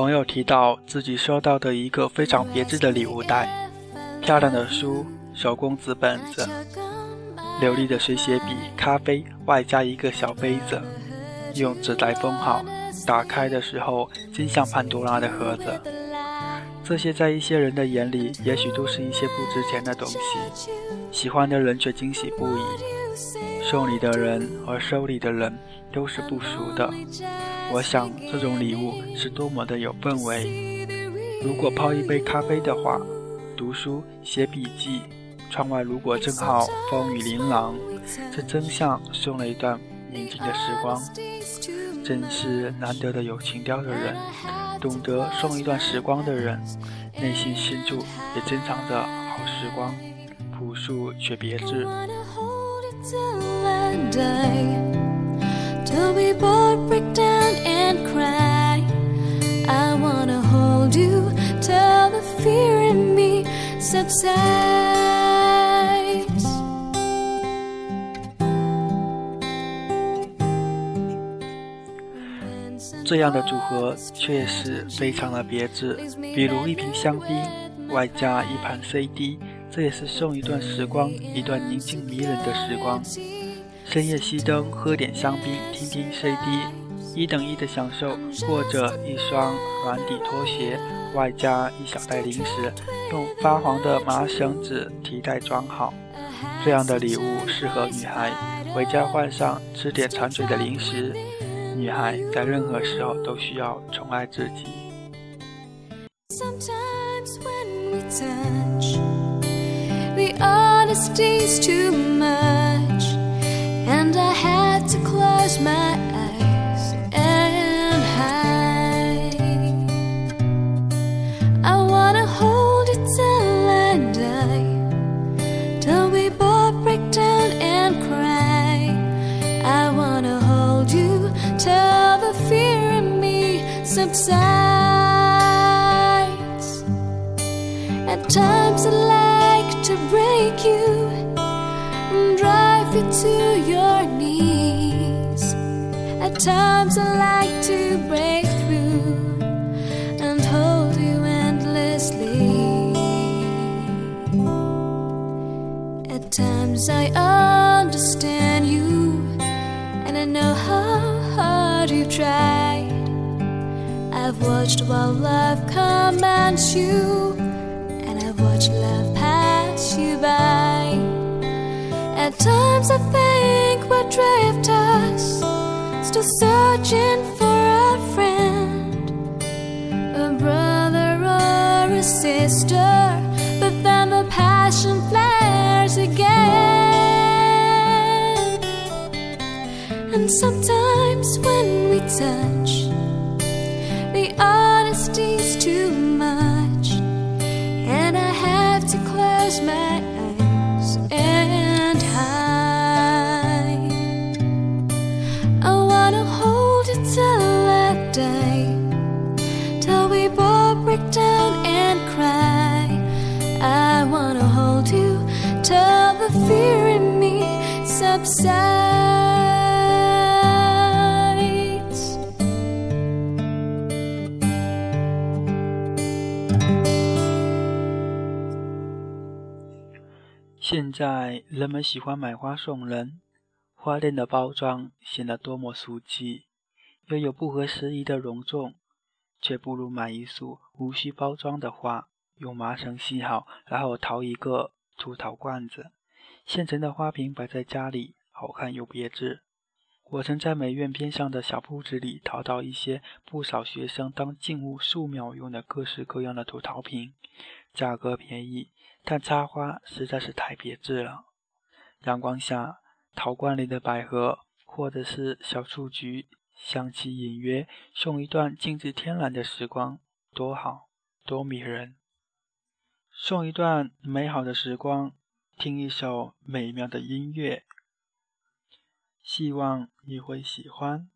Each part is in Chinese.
朋友提到自己收到的一个非常别致的礼物袋，漂亮的书、手工纸本子、流利的水写笔、咖啡，外加一个小杯子，用纸袋封好。打开的时候，真像潘多拉的盒子。这些在一些人的眼里，也许都是一些不值钱的东西，喜欢的人却惊喜不已。送礼的人和收礼的人都是不熟的。我想，这种礼物是多么的有氛围。如果泡一杯咖啡的话，读书写笔记，窗外如果正好风雨琳琅，这真像送了一段宁静的时光。真是难得的有情调的人，懂得送一段时光的人，内心深处也珍藏着好时光，朴素却别致。till we both break down and cry. I wanna hold you till the fear in me subsides. 这样的组合确实非常的别致，比如一瓶香槟，外加一盘 CD，这也是送一段时光，一段宁静迷人的时光。深夜熄灯，喝点香槟，听听 CD，一等一的享受，或者一双软底拖鞋，外加一小袋零食，用发黄的麻绳子提袋装好。这样的礼物适合女孩，回家换上吃点馋嘴的零食。女孩在任何时候都需要宠爱自己。and I had to close my subsides. At times I like to break you and drive you to your knees. At times I like to break through and hold you endlessly. At times I understand you, and I know how hard you tried. Watched while love commands you, and I've watched love pass you by. At times I think we're us, still searching for a friend, a brother or a sister. But then the passion flares again. And sometimes when we touch, honesty's too 现在人们喜欢买花送人，花店的包装显得多么俗气，又有不合时宜的隆重，却不如买一束无需包装的花，用麻绳系好，然后淘一个出陶罐子，现成的花瓶摆在家里，好看又别致。我曾在美院边上的小铺子里淘到一些不少学生当静物素描用的各式各样的土陶瓶，价格便宜。但插花实在是太别致了。阳光下，陶罐里的百合或者是小雏菊，香气隐约，送一段静致天然的时光，多好，多迷人。送一段美好的时光，听一首美妙的音乐，希望你会喜欢。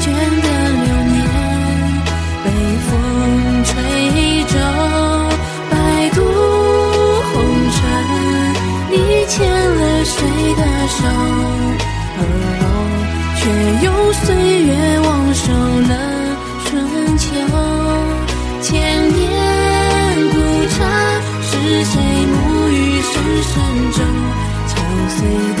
倦的流年被风吹皱百度红尘你牵了谁的手？而我却用岁月忘守了春秋。千年古刹是谁暮雨深深走敲碎的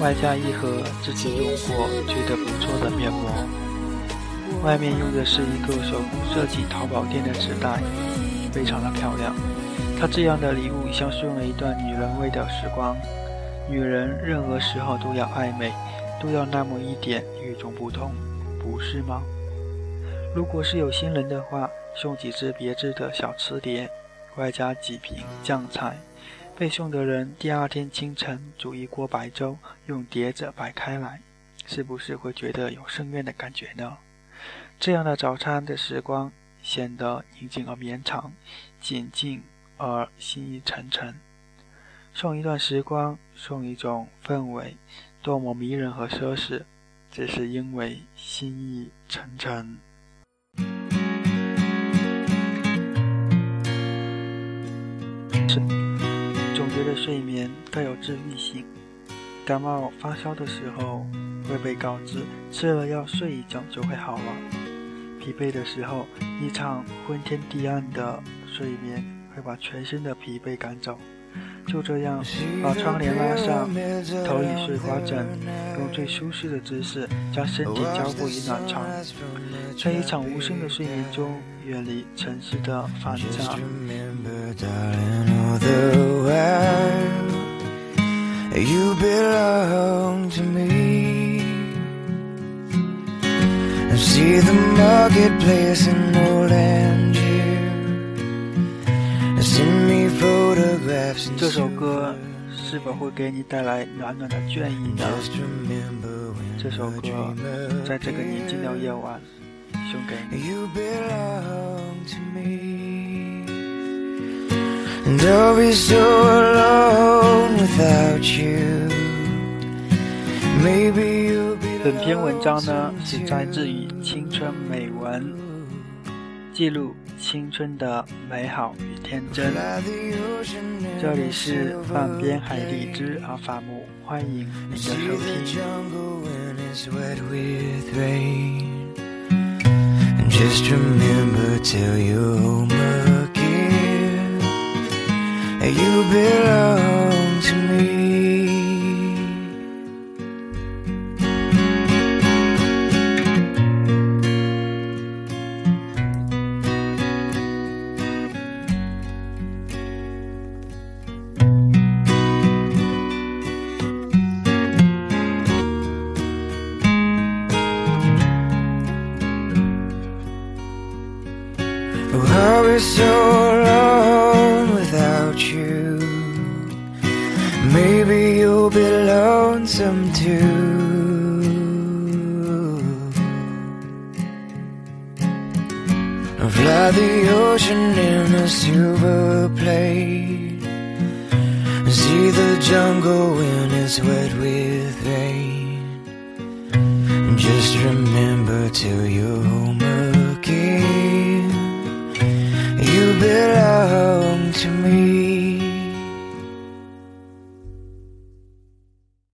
外加一盒自己用过觉得不错的面膜。外面用的是一个手工设计淘宝店的纸袋，非常的漂亮。它这样的礼物像是用了一段女人味的时光。女人任何时候都要爱美，都要那么一点与众不同，不是吗？如果是有心人的话。送几只别致的小瓷碟，外加几瓶酱菜。被送的人第二天清晨煮一锅白粥，用碟子摆开来，是不是会觉得有深渊的感觉呢？这样的早餐的时光显得宁静而绵长，简静而心意沉沉。送一段时光，送一种氛围，多么迷人和奢侈，只是因为心意沉沉。觉得睡眠带有治愈性。感冒发烧的时候，会被告知吃了药睡一觉就会好了。疲惫的时候，一场昏天地暗的睡眠会把全身的疲惫赶走。就这样，把窗帘拉上，头以碎花枕，用最舒适的姿势将身体交付于暖床，在一场无声的睡眠中，远离城市的繁杂。这首歌是否会给你带来暖暖的倦意呢？这首歌在这个宁静的夜晚送给你。本篇文章呢是摘自于《青春美文》，记录青春的美好与天真。这里是半边海荔枝阿法木，欢迎您的收听。fly the ocean in a silver plate see the jungle when it's wet with rain. Just remember till you're home again, you better.